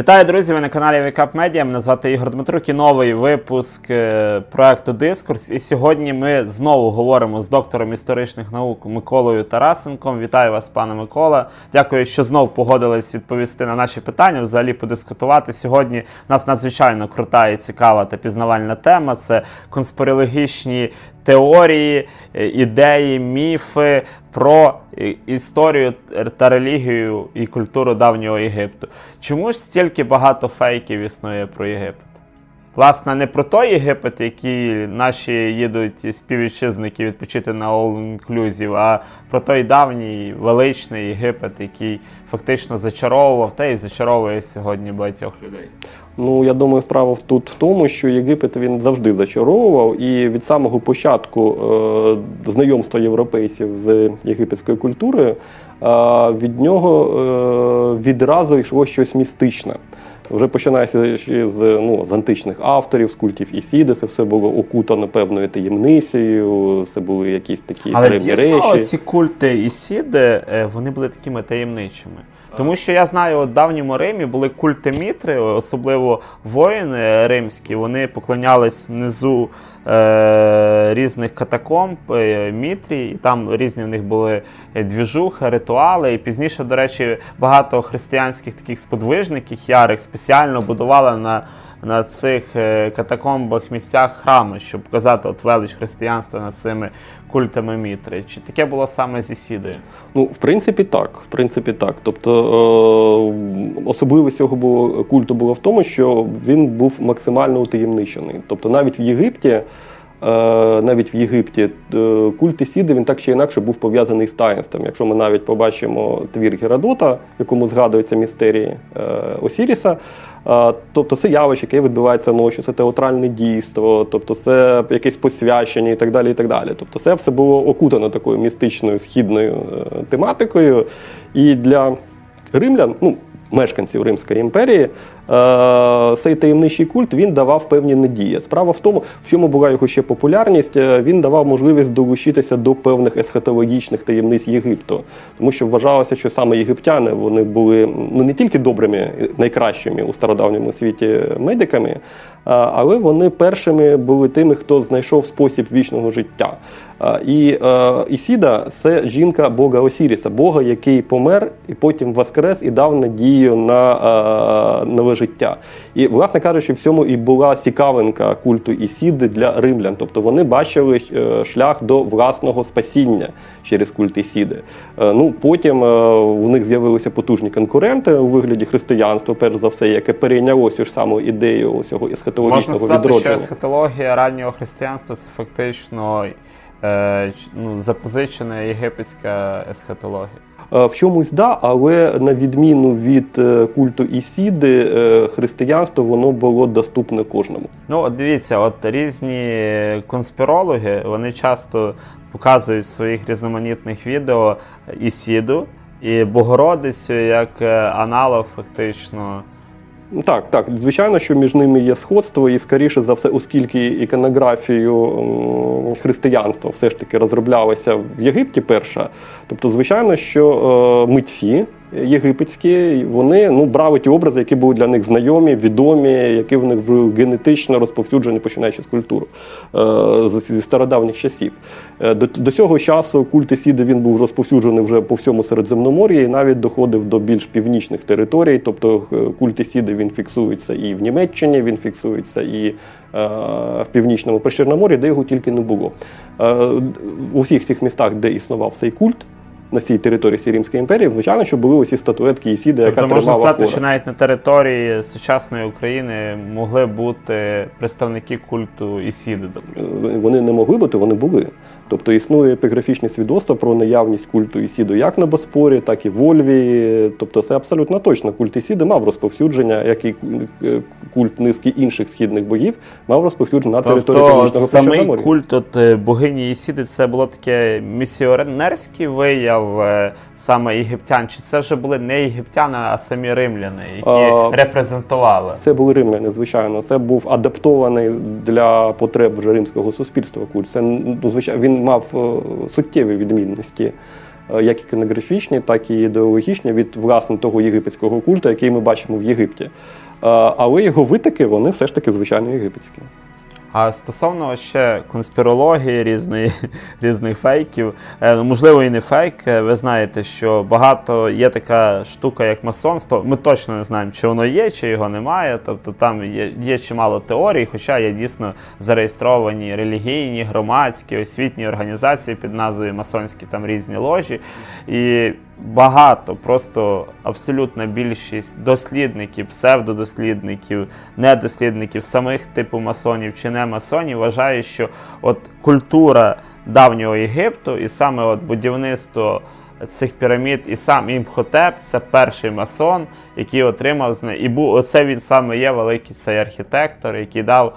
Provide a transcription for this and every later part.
Вітаю, друзі! Ви на каналі Вікап Медіа. Мене звати Ігор Дмитрук і новий випуск е, проекту Дискурс. І сьогодні ми знову говоримо з доктором історичних наук Миколою Тарасенком. Вітаю вас, пане Микола. Дякую, що знов погодились відповісти на наші питання, взагалі подискутувати. Сьогодні у нас надзвичайно крута і цікава та пізнавальна тема. Це конспірологічні теорії, е, ідеї, міфи про історію та релігію і культуру давнього Єгипту. Чому ж стільки багато фейків існує про Єгипет? Власне, не про той Єгипет, який наші їдуть співвітчизники відпочити на All Inclusive, а про той давній величний Єгипет, який фактично зачаровував та й зачаровує сьогодні багатьох людей. Ну, я думаю, справа тут в тому, що Єгипет він завжди зачаровував, і від самого початку е, знайомства європейців з єгипетською культурою е, від нього е, відразу йшло щось містичне. Вже починається з ну, з античних авторів, з культів Ісіди, це все було окутано певною таємницею, це були якісь такі Але древні дійсно, речі. ці культи Ісіди, е, вони були такими таємничими. Тому що я знаю, в давньому Римі були культи Мітри, особливо воїни римські, вони поклонялись внизу е, різних катакомб е, Мітрі, і там різні в них були двіжухи, ритуали. І пізніше, до речі, багато християнських таких сподвижників ярих спеціально будували на на цих е, катакомбах місцях храми, щоб показати от велич християнства над цими культами Мітри. Чи таке було саме зі Сідою? Ну, в принципі, так. В принципі, так. Тобто е- особливість цього культу була в тому, що він був максимально утаємничений. Тобто навіть в Єгипті. Навіть в Єгипті культ Ісіди він так чи інакше був пов'язаний з таїнством. Якщо ми навіть побачимо твір Геродота, якому згадуються містерії Осіріса, тобто це явище, яке відбувається ночі, це театральне дійство, тобто це якесь посвящення і так далі. і так далі. Тобто це все було окутано такою містичною східною тематикою. І для римлян, ну, мешканців Римської імперії, цей таємничий культ він давав певні надії. Справа в тому, в чому була його ще популярність, він давав можливість долучитися до певних есхатологічних таємниць Єгипту, тому що вважалося, що саме єгиптяни вони були ну не тільки добрими, найкращими у стародавньому світі медиками, але вони першими були тими, хто знайшов спосіб вічного життя. І Ісіда це жінка Бога Осіріса, Бога, який помер і потім воскрес і дав надію на нове життя. І, власне кажучи, в цьому і була цікавинка культу Ісіди для римлян. Тобто вони бачили шлях до власного спасіння через культ Ісіди. Ну, Потім у них з'явилися потужні конкуренти у вигляді християнства, перш за все, яке перейняло цю ж саму ідею цього есхатологічного Можна сказати, відродження. що есхатологія раннього християнства це фактично е, ну, запозичена єгипетська есхатологія. В чомусь да, але на відміну від культу Ісіди, християнство воно було доступне кожному. Ну, от дивіться, от різні конспірологи вони часто показують в своїх різноманітних відео Ісіду і Богородицю як аналог фактично. Так, так, звичайно, що між ними є сходство, і скоріше за все, оскільки іконографію християнства все ж таки розроблялася в Єгипті перша, тобто, звичайно, що митці єгипетські вони ну, брали ті образи, які були для них знайомі, відомі, які в них були генетично розповсюджені, починаючи з культури зі стародавніх часів. До, до цього часу культ Ісіди він був розповсюджений вже по всьому Середземномор'ї і навіть доходив до більш північних територій. Тобто культ Ісіди він фіксується і в Німеччині, він фіксується і в північному Причорномор'ї, де його тільки не було. У всіх цих містах, де існував цей культ. На цій території всій Римської імперії, звичайно, що були усі статуетки Ісіди, тобто, яка можна тримала сказати, що навіть на території сучасної України могли бути представники культу Ісіди. Вони не могли бути, вони були. Тобто існує епіграфічне свідоцтво про наявність культу Ісіду як на Боспорі, так і в Ольві. Тобто це абсолютно точно. Культ Ісіди мав розповсюдження, як і культ низки інших східних богів, мав розповсюдження на території тобто, Північного самий культ от, богині Ісіди це було таке місіонерський вияв саме єгиптян, чи це вже були не єгиптяни, а самі римляни, які А, репрезентували? Це були римляни, звичайно. Це був адаптований для потреб вже римського суспільства культ. Це ну, звичайно він мав суттєві відмінності е, як іконографічні, так і ідеологічні від власне того єгипетського культу, який ми бачимо в Єгипті. Е, Але його витоки, вони все ж таки звичайно єгипетські. А стосовно ще конспірології різної, різних фейків, е, ну, можливо, і не фейк. е, Ви знаєте, що багато є така штука, як масонство. Ми точно не знаємо, чи воно є, чи його немає. Тобто там є, є чимало теорій, хоча є дійсно зареєстровані релігійні, громадські, освітні організації під назвою масонські там різні ложі. І багато, просто абсолютна більшість дослідників, псевдодослідників, недослідників, самих типу масонів чи не масонів вважає, що от культура давнього Єгипту і саме от будівництво цих пірамід, і сам Імхотеп це перший масон, який отримав з не- і був оце він саме є великий цей архітектор, який дав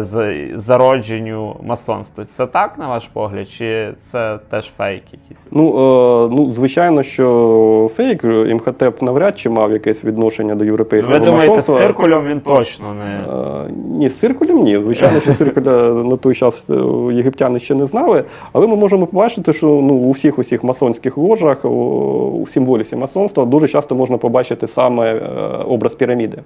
з зародженню масонства. Це так, на ваш погляд, чи це теж фейк якийсь? Ну, е, ну звичайно, що фейк імхотеп навряд чи мав якесь відношення до європейського Ви думаєте, з циркулем він точно не. Е, Ні, з циркулем ні. Звичайно, що циркуля на той час е, єгиптяни ще не знали. Але ми можемо побачити, що ну, у всіх усіх масонських ложах, у, у символісі масонства дуже часто можна побачити саме е, образ піраміди.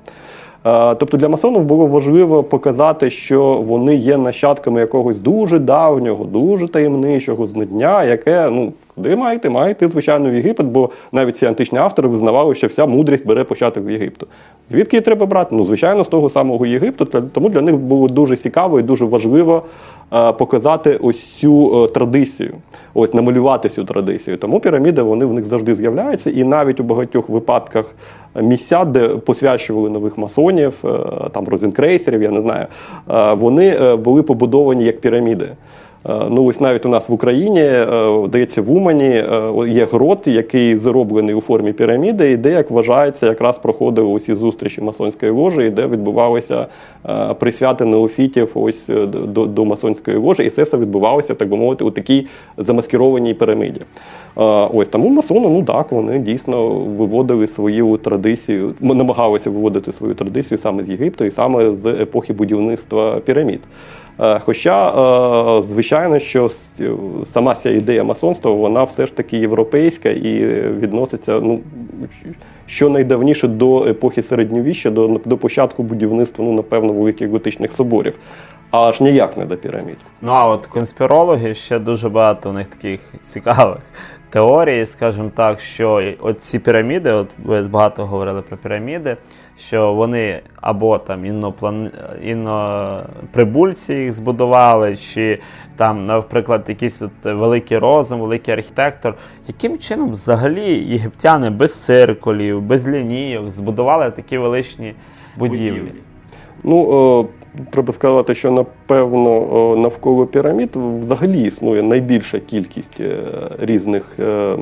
Е, Тобто для масонів було важливо показати, що вони є нащадками якогось дуже давнього, дуже таємничого знання, яке ну. Куди маєте, маєте, звичайно, в Єгипет, бо навіть ці античні автори визнавали, що вся мудрість бере початок з Єгипту. Звідки її треба брати? Ну, звичайно, з того самого Єгипту. Тому для них було дуже цікаво і дуже важливо показати ось цю е, традицію, ось намалювати цю традицію. Тому піраміди вони в них завжди з'являються, і навіть у багатьох випадках місця, де посвячували нових масонів, е, там розінкрейсерів, я не знаю, е, вони е, були побудовані як піраміди. Е, Ну, ось навіть у нас в Україні, е, здається, в Умані е, є грот, який зроблений у формі піраміди, і де, як вважається, якраз проходили усі зустрічі масонської ложі, і де відбувалися присвяти неофітів ось до, до масонської ложі, і це все відбувалося, так би мовити, у такій замаскірованій піраміді. Ось тому масони, ну так, вони дійсно виводили свою традицію, намагалися виводити свою традицію саме з Єгипту і саме з епохи будівництва пірамід. Е, Хоча, е, звичайно, що сама ця ідея масонства, вона все ж таки європейська і відноситься ну, що найдавніше до епохи середньовіща, до, до початку будівництва, ну, напевно, великих готичних соборів, аж ніяк не до пірамід. Ну а от конспірологи ще дуже багато у них таких цікавих теорій, скажімо так, що от ці піраміди, от ви багато говорили про піраміди, що вони або там інноплан... іноприбульці їх збудували, чи там, наприклад, якийсь от великий розум, великий архітектор. Яким чином взагалі єгиптяни без циркулів, без лінійок збудували такі величні будівлі? Ну, е, треба сказати, що напевно е, навколо пірамід взагалі існує найбільша кількість е, різних е,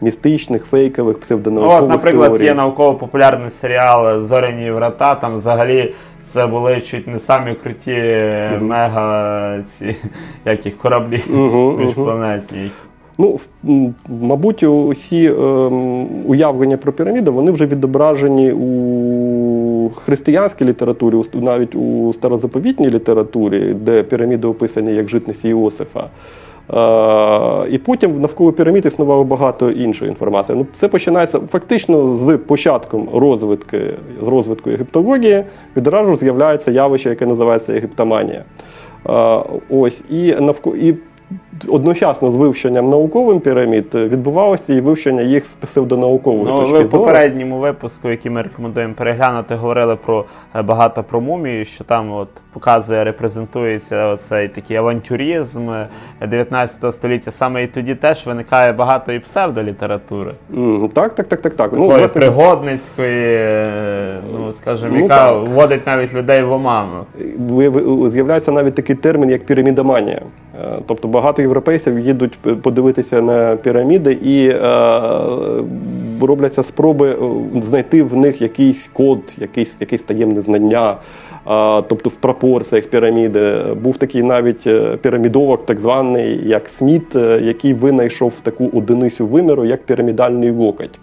містичних, фейкових, Ну, псевдонаукових от, наприклад, теорій. є науково-популярний серіал Зоряні врата. Там взагалі це були чуть не самі круті е, мега ці як їх кораблі Мгм, мгм. міжпланетні. Ну, в- м, мабуть, усі ем, уявлення про піраміди вони вже відображені у християнській літературі, навіть у старозаповітній літературі, де піраміди описані як житниці Іосифа. Е, і потім навколо пірамід існувало багато іншої інформації. Ну, це починається фактично з початком розвитки, з розвитку єгиптології, відразу з'являється явище, яке називається єгиптоманія. Е, ось і навко і одночасно з вивченням науковим пірамід е, відбувалося і вивчення їх з псевдонаукової Ну, точки ви в попередньому випуску, який ми рекомендуємо переглянути, говорили про е, багато про мумію, що там от показує, репрезентується оцей такий авантюризм е, 19 століття. Саме і тоді теж виникає багато і псевдолітератури. М, Так, так, так, так, так. Такої власне, пригодницької, е, ну скажімо, Ну, яка так. вводить навіть людей в оману. з'являється навіть такий термін, як пірамідоманія. Е, Тобто багато європейців їдуть подивитися на піраміди і е, робляться спроби е, знайти в них якийсь код, якийсь, якесь таємне знання. А, тобто в пропорціях піраміди був такий навіть е, пірамідовок, так званий як Сміт, е, який винайшов таку одиницю виміру, як пірамідальний локоть.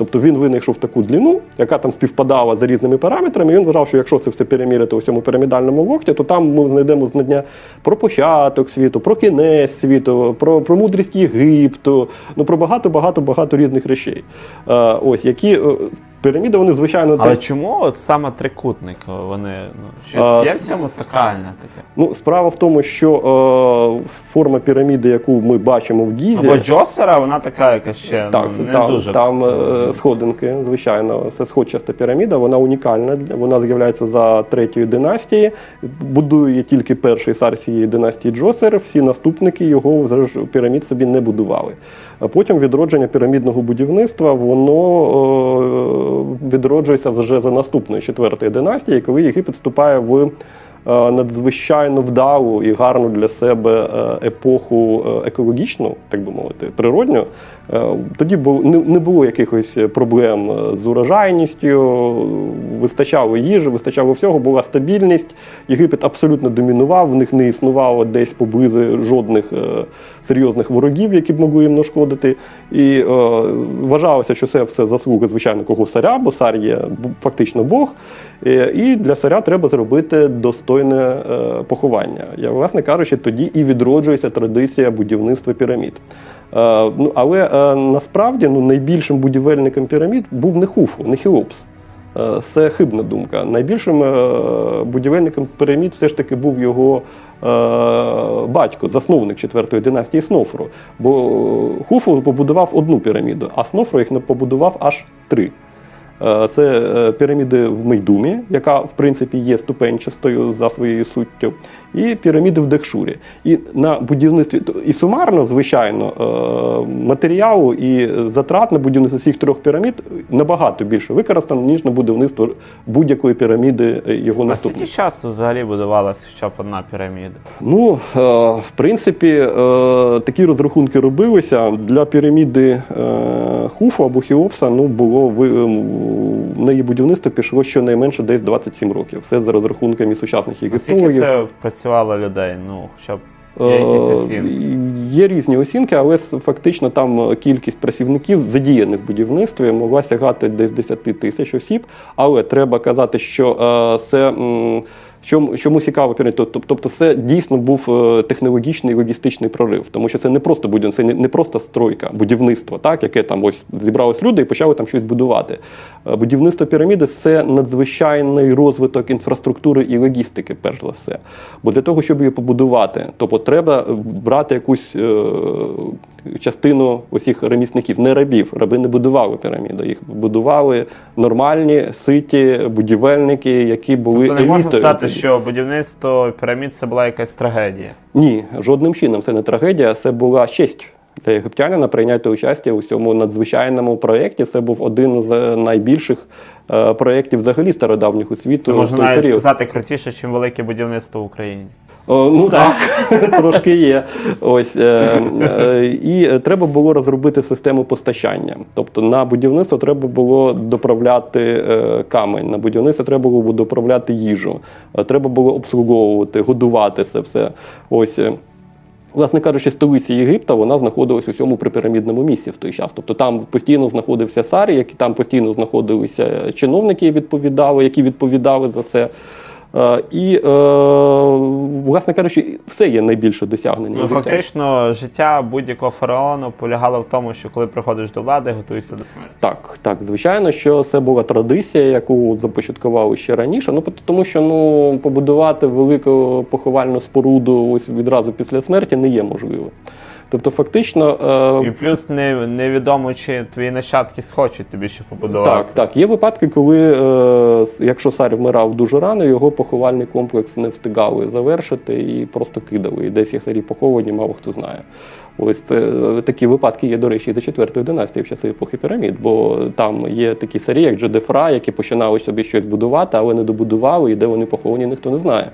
Тобто він винайшов таку длину, яка там співпадала за різними параметрами. і Він вважав, що якщо це все переміряти у цьому пірамідальному локті, то там ми знайдемо знання про початок світу, про кінець світу, про, про мудрість Єгипту, ну про багато, багато, багато різних речей. Е, ось які е, піраміди, вони звичайно Але так- чому от саме трикутник? Вони ну, щось А, є в цьому сакральне таке? Ну, справа в тому, що е, форма піраміди, яку ми бачимо в Гізі, Або Джосера, вона така, яка ще так, ну, не там, дуже. там е, сходинки, звичайно, це сходчаста піраміда, вона унікальна. Вона з'являється за третьої династії. Будує тільки перший цар цієї династії Джосер. Всі наступники його вже ж пірамід собі не будували. А потім відродження пірамідного будівництва воно е, відроджується вже за наступної четвертої династії, коли Єгипет вступає в надзвичайно вдалу і гарну для себе е, епоху е, екологічну, так би мовити, природню. Е, Тоді не було якихось проблем е, з урожайністю, вистачало їжі, вистачало всього, була стабільність. Єгипет абсолютно домінував, в них не існувало десь поблизу жодних е, серйозних ворогів, які б могли їм нашкодити. І е, вважалося, що це все заслуга, звичайно, кого царя, бо цар є фактично Бог. Е, І для царя треба зробити достойне е, поховання. І, власне кажучи, тоді і відроджується традиція будівництва пірамід. Е, ну, але насправді ну, найбільшим будівельником пірамід був не Хуфу, не Хеопс. Е, Це хибна думка. Найбільшим будівельником пірамід все ж таки був його батько, засновник четвертої династії Снофру. Бо Хуфу побудував одну піраміду, а Снофру їх не побудував аж три. Е, Це е, піраміди в Мейдумі, яка в принципі є ступенчастою за своєю суттю, і піраміди в Дехшурі. І на будівництві і сумарно, звичайно, е, матеріалу і затрат на будівництво всіх трьох пірамід набагато більше використано, ніж на будівництво будь-якої піраміди е, його А скільки часу взагалі будувалася хоча б одна піраміда? Ну, е, в принципі, такі розрахунки робилися. Для піраміди Хуфу або Хіопса ну, було на її будівництво пішло щонайменше десь 27 років. Це за розрахунками сучасних єгиптологів. це працювало людей? Ну, хоча б є якісь Е, оцінки. Є різні оцінки, але фактично там кількість працівників задіяних в будівництві могла сягати десь 10 тисяч осіб. Але треба казати, що е, це. Чому, чому цікаво? Тобто, це дійсно був е, технологічний логістичний прорив, тому що це не просто будівництво, це не, просто стройка, будівництво, так, яке там ось зібрались люди і почали там щось будувати. Е, Будівництво піраміди це надзвичайний розвиток інфраструктури і логістики, перш за все. Бо для того, щоб її побудувати, то треба брати якусь е, частину усіх ремісників, не рабів. Раби не будували піраміду. Їх будували нормальні, ситі будівельники, які були Тобто не можна елітою. Що будівництво пірамід це була якась трагедія. Ні, жодним чином це не трагедія, це була честь. Для єгиптянина прийняти участь у цьому надзвичайному проєкті. Це був один з найбільших е, проєктів взагалі стародавнього світу. Це можна навіть сказати крутіше, ніж велике будівництво в Україні. О, ну так, трошки є. Ось е, е, і треба було розробити систему постачання. Тобто на будівництво треба було доправляти е, камень, на будівництво треба було доправляти їжу, треба було обслуговувати, годувати це все. Ось. Власне кажучи, столиця Єгипта вона знаходилась у цьому припірамідному місці в той час. Тобто там постійно знаходився цар, які там постійно знаходилися чиновники, які відповідали, які відповідали за це. Е, І, е, власне кажучи, все є найбільше досягнення. Ну, фактично, життя будь-якого фараону полягало в тому, що коли приходиш до влади, готуєшся до смерті. Так, так, звичайно, що це була традиція, яку започаткували ще раніше. Ну тому, що ну побудувати велику поховальну споруду ось відразу після смерті не є можливо. Тобто, фактично, е, І плюс не, невідомо, чи твої нащадки схочуть тобі ще побудувати. Так, так. Є випадки, коли, е, якщо цар вмирав дуже рано, його поховальний комплекс не встигали завершити і просто кидали. І десь їх царі поховані, мало хто знає. Ось це е, такі випадки є, до речі, за четвертої династії в часи епохи пірамід, бо там є такі царі, як Джедефра, які починали собі щось будувати, але не добудували, і де вони поховані, ніхто не знає.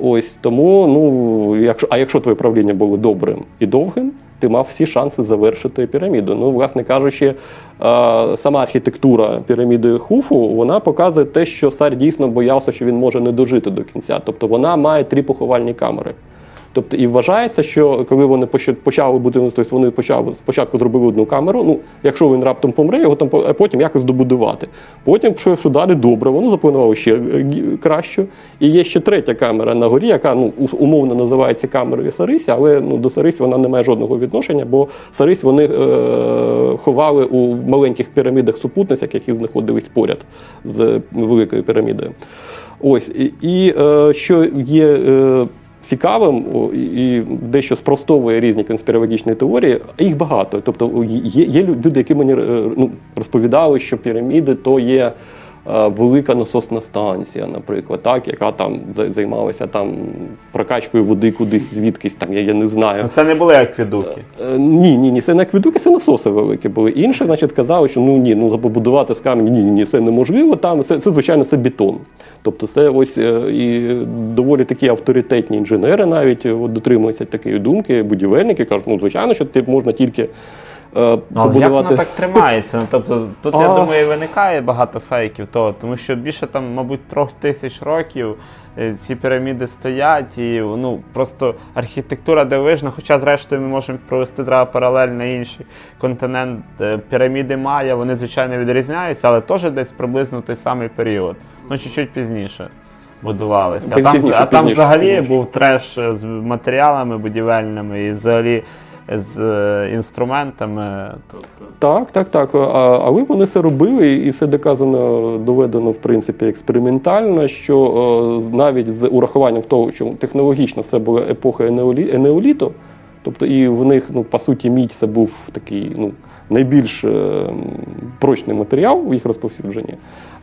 Ось тому, ну якщо а якщо твоє правління було добрим і довгим, ти мав всі шанси завершити піраміду. Ну, власне кажучи, сама архітектура піраміди Хуфу вона показує те, що цар дійсно боявся, що він може не дожити до кінця. Тобто вона має три поховальні камери. Тобто і вважається, що коли вони почали будувати, тобто вони почали спочатку зробили одну камеру. Ну, якщо він раптом помре, його там потім якось добудувати. Потім, що, далі добре, вони запланували ще е, кращу. І є ще третя камера на горі, яка ну умовно називається камерою Сарися, але ну до Сарись вона не має жодного відношення, бо Сарись вони е, ховали у маленьких пірамідах супутницях, які знаходились поряд з великою пірамідою. Ось і, і е, що є. Е, Цікавим і дещо спростовує різні конспірологічні теорії, їх багато. Тобто є, є люди, які мені е, ну, розповідали, що піраміди то є е, велика насосна станція, наприклад, так, яка там займалася там прокачкою води кудись звідкись, там я, я не знаю. Це не були акведуки. Е, Ні, ні, ні, це не акведуки, це насоси великі були. Інші, значить, казали, що ну ні, ну побудувати з каменю, ні, ні, ні, це неможливо. Там це, це звичайно це бетон. Тобто, це ось е, і доволі такі авторитетні інженери навіть е, от, дотримуються такої думки, будівельники кажуть, ну звичайно, що ти можна тільки. е, Ну, як побудувати- воно так тримається? Ну, тобто, тут, я А. думаю, виникає багато фейків того, тому що більше там, мабуть, трьох тисяч років е, ці піраміди стоять, і ну, просто архітектура дивовижна, хоча, зрештою, ми можемо провести зразу паралель на інший континент. Піраміди Майя, вони, звичайно, відрізняються, але теж десь приблизно той самий період. Ну, чуть-чуть пізніше. Будувалися. А там, Пізніше, а там пізніше, взагалі пізніше. був треш з матеріалами будівельними і взагалі з е, інструментами. Тобто, Так, так, так. А, але вони це робили, і це доказано, доведено в принципі експериментально, що е, навіть з урахуванням того, що технологічно це була епоха енеоліту, тобто і в них, ну, по суті, мідь це був такий ну, найбільш е, прочний матеріал у їх розповсюдженні.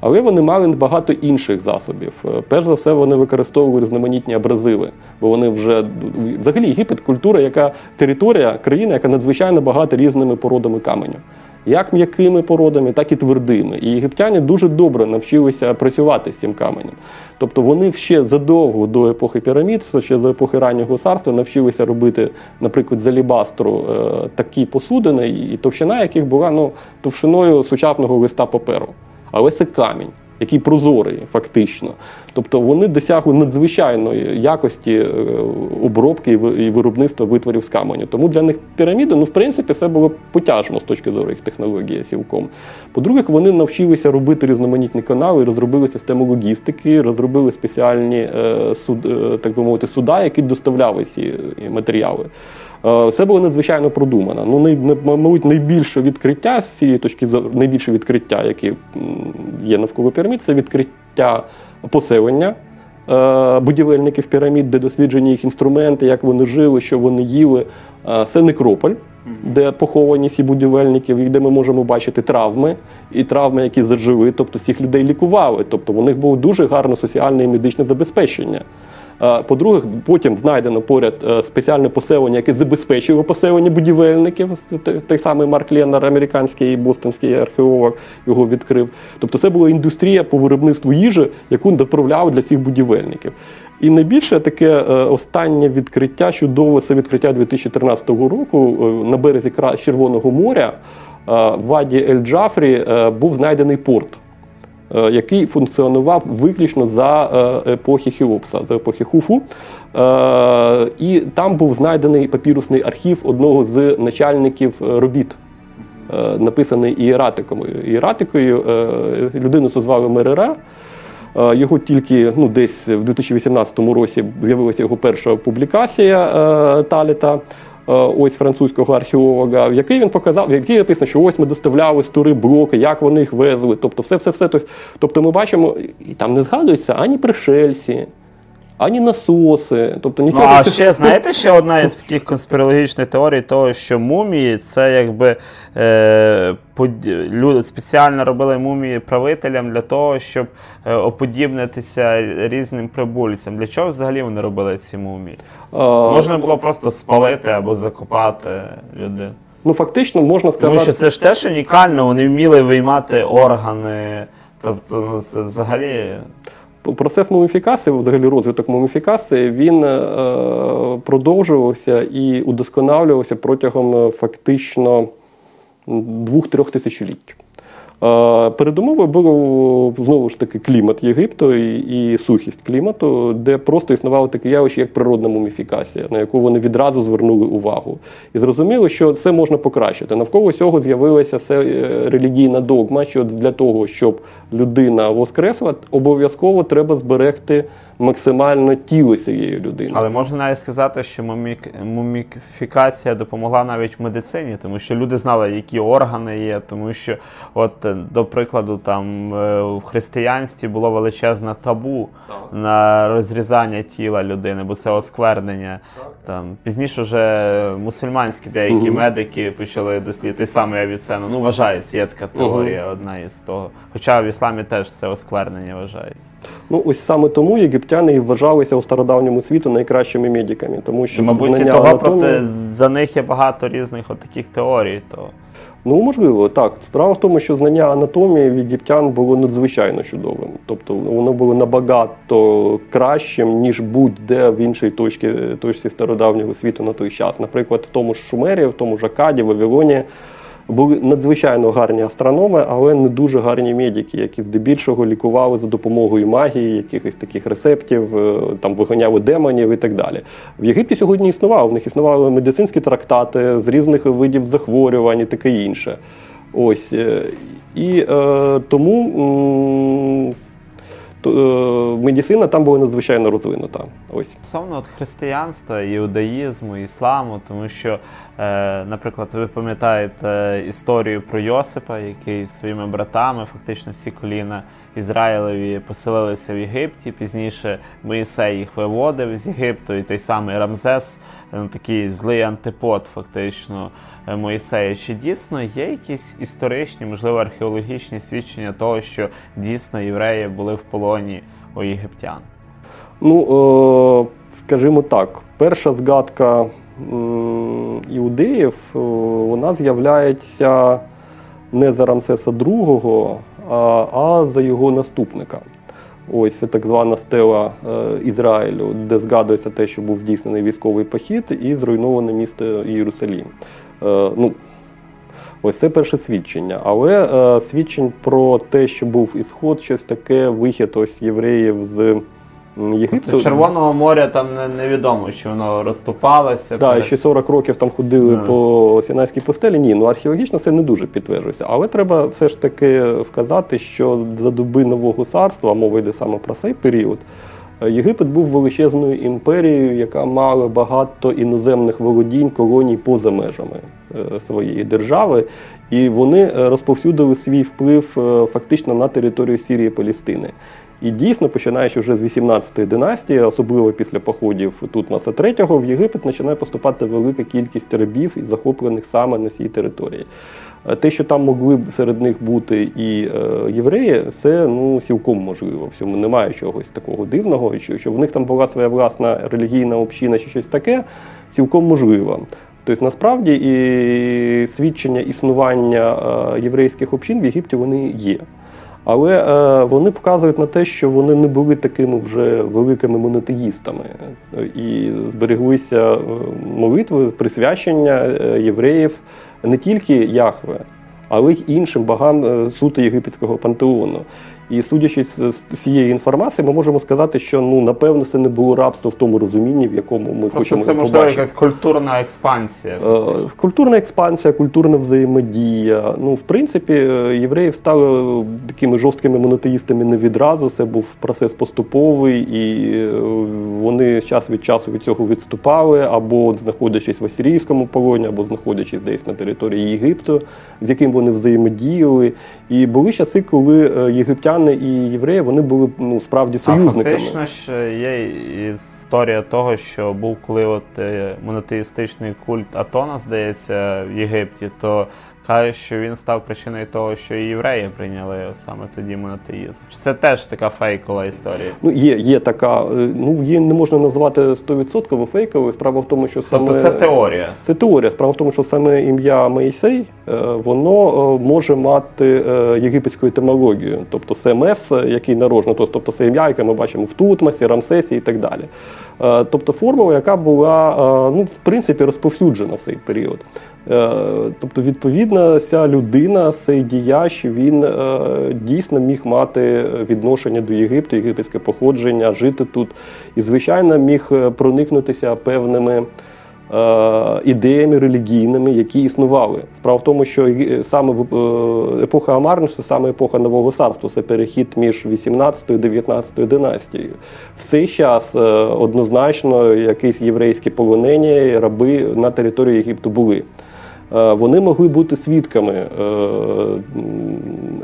Але вони мали багато інших засобів. Е, Перш за все, вони використовували різноманітні абразиви, бо вони вже взагалі Єгипет культура, яка територія, країна, яка надзвичайно багата різними породами каменю. Як м'якими породами, так і твердими. І єгиптяни дуже добре навчилися працювати з цим каменем. Тобто вони ще задовго до епохи пірамід, ще за епохи раннього царства, навчилися робити, наприклад, з алібастру е, такі посудини, і товщина яких була ну, товщиною сучасного листа паперу. Але це камінь, який прозорий, фактично. Тобто вони досягли надзвичайної якості е, обробки і виробництва витворів з каменю. Тому для них піраміди, ну, в принципі, це було потяжно з точки зору їх технології цілком. По-друге, вони навчилися робити різноманітні канали, розробили систему логістики, розробили спеціальні е, суд, е, так би мовити, суда, які доставляли ці матеріали. Е, Це було надзвичайно продумано. Ну, най, мабуть, найбільше відкриття з цієї точки зору, найбільше відкриття, які м, є навколо пірамід, це відкриття поселення е, будівельників пірамід, де досліджені їх інструменти, як вони жили, що вони їли. Е, Це некрополь, де поховані ці будівельники, і де ми можемо бачити травми і травми, які зажили. Тобто цих людей лікували. Тобто у них було дуже гарне соціальне і медичне забезпечення. По-друге, потім знайдено поряд е, спеціальне поселення, яке забезпечило поселення будівельників. Той самий Марк Леннер, американський бостонський археолог, його відкрив. Тобто це була індустрія по виробництву їжі, яку доправляли для цих будівельників. І найбільше таке е, останнє відкриття, чудове, це відкриття 2013 року е, на березі Червоного моря в Ваді Ель-Джафрі був знайдений порт який функціонував виключно за е, епохи Хеопса, за епохи Хуфу. Е, І там був знайдений папірусний архів одного з начальників е, робіт. е, Написаний ієратиком. Ієратикою е, людину це звали Мерера. Е, Його тільки ну, десь в 2018 році з'явилася його перша публікація е, Таліта. Е, Ось французького археолога, в який він показав, в який написано, що ось ми доставляли з тури блоки, як вони їх везли. Тобто, все, все, все. Тобто, ми бачимо, і там не згадуються ані пришельці, ані насоси. Тобто Ну, а ще знаєте, ще одна із таких конспірологічних теорій, того, що мумії це якби е, под... люди спеціально робили мумії правителям для того, щоб е, оподібнитися різним прибульцям. Для чого взагалі вони робили ці мумії? е, Можна було просто спалити або закопати людей. ну фактично можна сказати. Тому що це ж теж унікально, вони вміли виймати органи. Тобто, ну, це взагалі. Процес муміфікації, взагалі розвиток муміфікації, він е, продовжувався і удосконалювався протягом е, фактично двох-трьох тисячоліть. Передумовою було знову ж таки клімат Єгипту і, і сухість клімату, де просто існувало таке явище, як природна муміфікація, на яку вони відразу звернули увагу. І зрозуміло, що це можна покращити. Навколо цього з'явилася е, релігійна догма, що для того, щоб людина воскресла, обов'язково треба зберегти максимально тіло цієї людини. Але можна навіть сказати, що мумік... муміфікація допомогла навіть в медицині, тому що люди знали, які органи є, тому що, от, е, до прикладу, там е, в християнстві було величезне табу на розрізання тіла людини, бо це осквернення. Там пізніше вже мусульманські деякі Мгм. медики почали досліджувати той самий. Ну, вважається, є така теорія, одна із того. Хоча в ісламі теж це осквернення вважається. Ну ось саме тому єгиптяни і вважалися у стародавньому світу найкращими медиками, тому що І, мабуть, і того анатомії- проти за них є багато різних от таких теорій. То Ну, можливо, так. Справа в тому, що знання анатомії в єгиптян було надзвичайно чудовим. Тобто воно було набагато кращим, ніж будь-де в іншій точці, точці стародавнього світу на той час. Наприклад, в тому ж Шумері, в тому ж Акаді, Вавилоні були надзвичайно гарні астрономи, але не дуже гарні медики, які здебільшого лікували за допомогою магії, якихось таких рецептів, е, там виганяли демонів і так далі. В Єгипті сьогодні існували, В них існували медицинські трактати з різних видів захворювань і таке інше. Ось. е, І е, тому м, медицина там була надзвичайно розвинута. Ось. стосовно от християнства, іудаїзму, ісламу, тому що, е, наприклад, ви пам'ятаєте історію про Йосипа, який своїми братами, фактично всі коліна Ізраїлеві поселилися в Єгипті. Пізніше Моїсей їх виводив з Єгипту, і той самий Рамзес, е, ну, такий злий антипод, фактично. Е, Моїсея, чи дійсно є якісь історичні, можливо, археологічні свідчення того, що дійсно євреї були в полоні у єгиптян? Ну, е, скажімо так, перша згадка іудеїв, е, вона з'являється не за Рамсеса II, а, за його наступника. Ось так звана стела Ізраїлю, де згадується те, що був здійснений військовий похід і зруйноване місто Єрусалім. Е, ну, Ось це перше свідчення. Але е, свідчень про те, що був ісход, щось таке, вихід ось євреїв з Єгипту. Тобто Червоного моря там невідомо, чи воно розступалося. Так, перед- ще 40 років там ходили Да. по Сінайській пустелі. Ні, ну археологічно це не дуже підтверджується. Але треба все ж таки вказати, що за доби нового царства, мова йде саме про цей період. Е, Єгипет був величезною імперією, яка мала багато іноземних володінь, колоній поза межами е, своєї держави, і вони е, розповсюдили свій вплив фактично на територію Сірії і Палістини. І дійсно, починаючи вже з 18-ї династії, особливо після походів Тутмоса III, в Єгипет починає поступати велика кількість рабів і захоплених саме на цій території. Е, Те, що там могли б серед них бути і е, євреї, це ну цілком можливо. В цьому немає чогось такого дивного. Що, що в них там була своя власна релігійна община чи щось таке, цілком можливо. Тобто, насправді і свідчення існування е, єврейських общин в Єгипті вони є. Але е, вони показують на те, що вони не були такими вже великими монотеїстами і збереглися е, молитви, присвячення е, євреїв не тільки Яхве, але й іншим богам е, суто єгипетського пантеону. І судячи з цієї інформації, ми можемо сказати, що ну напевно це не було рабство в тому розумінні, в якому ми Просто хочемо це можливо якась культурна експансія. Е, Культурна експансія, культурна взаємодія. Ну, в принципі, е, євреї стали такими жорсткими монотеїстами не відразу. Це був процес поступовий, і е, вони час від часу від цього відступали, або знаходячись в асирійському полоні, або знаходячись десь на території Єгипту, з яким вони взаємодіяли. І були часи, коли е, єгиптяни і євреї вони були ну, справді А фактично ж є історія того, що був коли от е, монотеїстичний культ Атона, здається, в Єгипті, то кажуть, що він став причиною того, що і євреї прийняли саме тоді монотеїзм. Чи це теж така фейкова історія? Ну, є, є така, е, ну її не можна назвати 100% фейковою. Справа в тому, що саме Тобто це теорія. Це теорія. Справа в тому, що саме ім'я Моїсей е, воно е, може мати єгипетську етимологію, тобто мес, який народжено, тобто це ім'я, яке ми бачимо в Тутмосі, Рамсесі і так далі. Тобто формула, яка була ну, в принципі розповсюджена в цей період. Е, Тобто, відповідно, ця людина, цей діяч, він е, дійсно міг мати відношення до Єгипту, єгипетське походження, жити тут. І, звичайно, міг е, проникнутися певними ідеями релігійними, які існували. Справа в тому, що саме епоха Амарних це саме епоха Нового Царства, це перехід між 18 і 19 династією. В цей час однозначно якісь єврейські полонені раби на території Єгипту були. Е, Вони могли бути свідками е,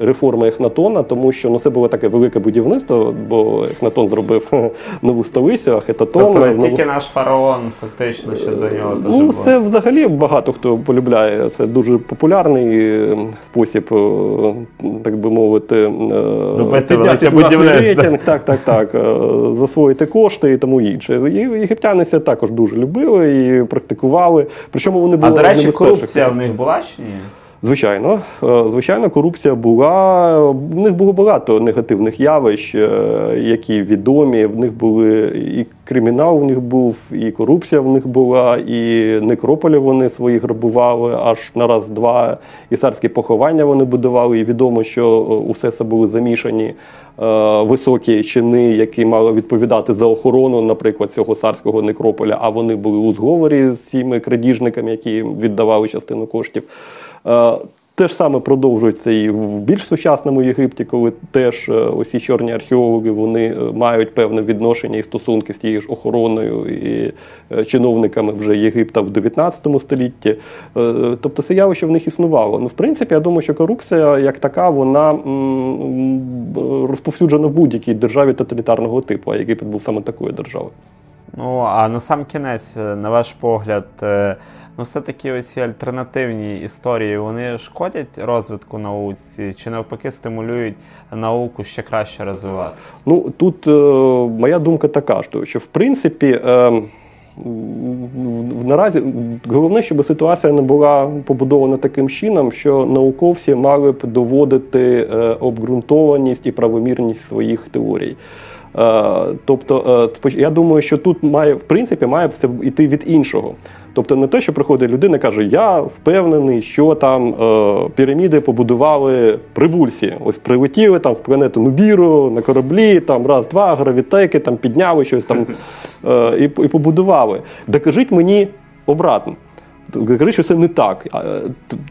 реформи Ехнатона, тому що ну, це було таке велике будівництво, бо Ехнатон зробив нову столицю, Ахетатон. Тобто нову- тільки наш фараон, фактично, що до нього теж Ну, це взагалі багато хто полюбляє. Це дуже популярний е, спосіб, так би мовити, Робити велике будівництво. рейтинг, так, так, так, засвоїти кошти і тому інше. І Єгиптяни це також дуже любили і практикували. Причому вони були А до речі, перших. Корупція в них була чи ні? Звичайно, Е, звичайно, корупція була. В них було багато негативних явищ, е, які відомі. В них були і кримінал в них був, і корупція в них була, і некрополі вони свої грабували аж на раз-два. І царські поховання вони будували. І відомо, що е, у все це були замішані високі чини, які мали відповідати за охорону, наприклад, цього царського некрополя. А вони були у зговорі з цими крадіжниками, які віддавали частину коштів. Те ж саме продовжується і в більш сучасному Єгипті, коли теж е, усі чорні археологи вони е, мають певне відношення і стосунки з тією ж охороною і е, чиновниками вже Єгипта в 19 столітті. Тобто це явище в них існувало. Ну, в принципі, я думаю, що корупція як така, вона розповсюджена в будь-якій державі тоталітарного типу, а Єгипет був саме такою державою. Ну, а на сам кінець, е, на ваш погляд, е, ну все-таки оці альтернативні історії вони шкодять розвитку науці чи навпаки стимулюють науку ще краще розвиватися? Ну тут е, моя думка така, що, в принципі. Е, Наразі головне, щоб ситуація не була побудована таким чином, що науковці мали б доводити е, обґрунтованість і правомірність своїх теорій. Е, Тобто, е, я думаю, що тут має в принципі має все йти від іншого. Тобто не те, що приходить людина і каже, я впевнений, що там е, піраміди побудували прибульці. Ось прилетіли там з планети Нубіру на кораблі, там раз-два, гравітеки, там підняли щось там е, і, і побудували. Докажіть мені обратно. Що це не так. Е,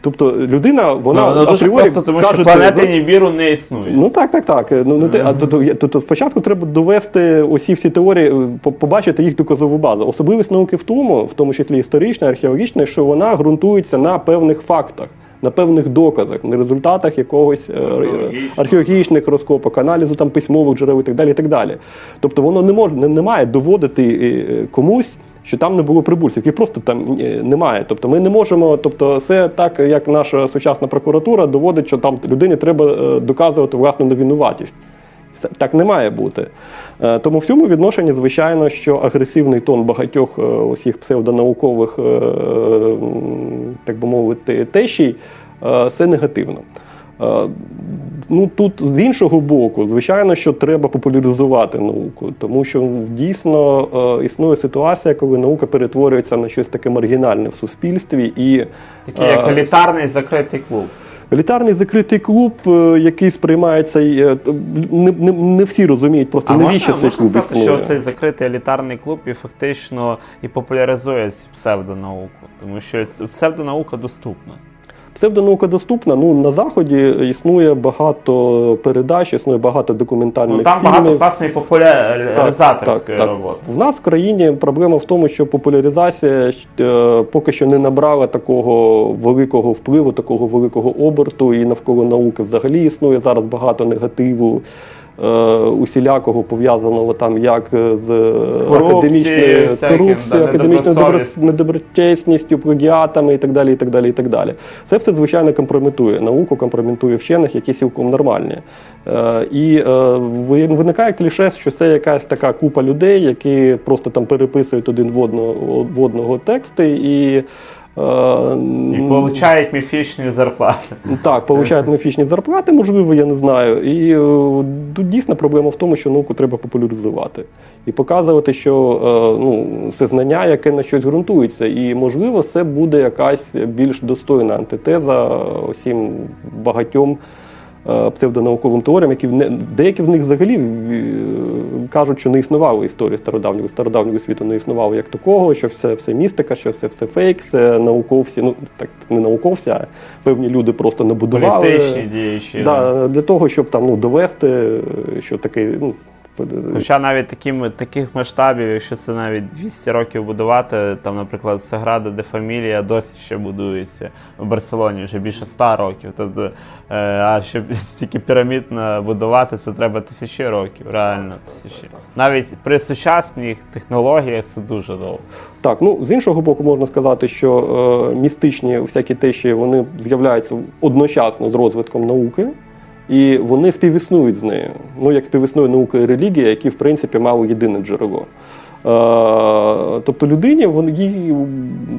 Тобто людина, вона ну, ну, дуже апріорі просто, тому що планети Нібіру не існує. Ну так, так, так. Ну, ну, те- а то, то, то, то спочатку треба довести усі всі теорії, е, побачити їх доказову базу. Особливість науки в тому, в тому числі історична, археологічна, що вона ґрунтується на певних фактах. На певних доказах, на результатах якогось е, археологічних розкопок, аналізу там письмових джерел і так далі. І так далі. Тобто воно не може не, не має доводити комусь, що там не було прибульців, і просто там е, немає. Тобто ми не можемо, тобто, це так, як наша сучасна прокуратура доводить, що там людині треба е, доказувати власну невинуватість. Так не має бути. Е, Тому в цьому відношенні, звичайно, що агресивний тон багатьох усіх псевдонаукових, так би мовити, тещій це негативно. Е, Ну тут з іншого боку, звичайно, що треба популяризувати науку, тому що дійсно е, існує ситуація, коли наука перетворюється на щось таке маргінальне в суспільстві і Такий як е, елітарний закритий клуб. Елітарний закритий клуб, який сприймається, не, не, не всі розуміють просто А навіщо можна, цей можна клуб сказати, існує. що цей закритий елітарний клуб і фактично і популяризує цю псевдонауку, тому що псевдонаука доступна. Псевдонаука доступна. Ну на заході існує багато передач, існує багато документальних Ну там фільмів. багато класної популяризаторської Так, так, так. роботи. В нас в країні проблема в тому, що популяризація е, поки що не набрала такого великого впливу, такого великого оберту, і навколо науки взагалі існує зараз багато негативу. Е, Усілякого пов'язаного там як з, З академічною корупцією, академічною недоброчесністю, плагіатами і так далі. і так далі, і так далі. Це все звичайно компрометує науку, компрометує вчених, які цілком нормальні. Е, і е, ви- виникає кліше, що це якась така купа людей, які просто там переписують один в одного, в одного тексти і. Е, І получають міфічні зарплати. так, получають міфічні зарплати, можливо, я не знаю. І е, тут дійсно проблема в тому, що науку треба популяризувати. і показувати, що е, ну, це знання, яке на щось ґрунтується. І, можливо, це буде якась більш достойна антитеза усім багатьом псевдонауковим теоріям, які не, деякі в них взагалі е, кажуть, що не існувало історії стародавнього стародавнього світу, не існувало як такого, що все, все містика, що все, все фейк, це науковці, ну так не науковці, а певні люди просто набудували. Політичні діячі. да. Да, для того, щоб там ну, довести, що таке. Ну, Хоча навіть таким, таких масштабів, якщо це навіть 200 років будувати, там, наприклад, Саграда де Фамілія досі ще будується в Барселоні вже більше 100 років. Тобто, е, а щоб стільки пірамід будувати, це треба тисячі років, реально тисячі. Навіть при сучасних технологіях це дуже довго. Так, ну з іншого боку, можна сказати, що е, містичні всякі течії вони з'являються одночасно з розвитком науки, і вони співіснують з нею. Ну, як співіснує наука і релігія, які в принципі мали єдине джерело. Е, тобто людині їй,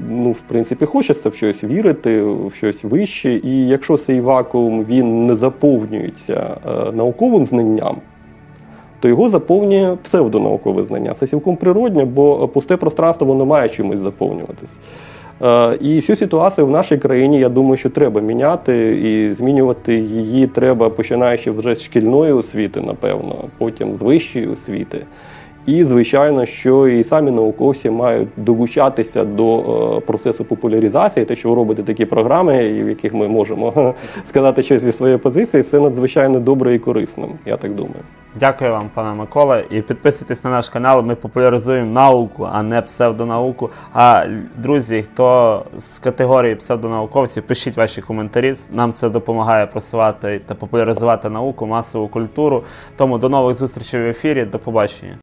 ну, в принципі, хочеться в щось вірити, в щось вище, і якщо цей вакуум він не заповнюється е, науковим знанням, то його заповнює псевдонаукове знання. Це цілком природньо, бо пусте пространство воно має чимось заповнюватись. Е, І цю ситуацію в нашій країні, я думаю, що треба міняти, і змінювати її треба починаючи вже з шкільної освіти, напевно, потім з вищої освіти. І, звичайно, що і самі науковці мають долучатися до е, процесу популяризації, те, що ви робите такі програми, в яких ми можемо сказати щось зі своєї позиції, це надзвичайно добре і корисно, я так думаю. Дякую вам, пане Микола. І підписуйтесь на наш канал. Ми популяризуємо науку, а не псевдонауку. А друзі, хто з категорії псевдонауковців, пишіть ваші коментарі. Нам це допомагає просувати та популяризувати науку, масову культуру. Тому до нових зустрічей в ефірі. До побачення.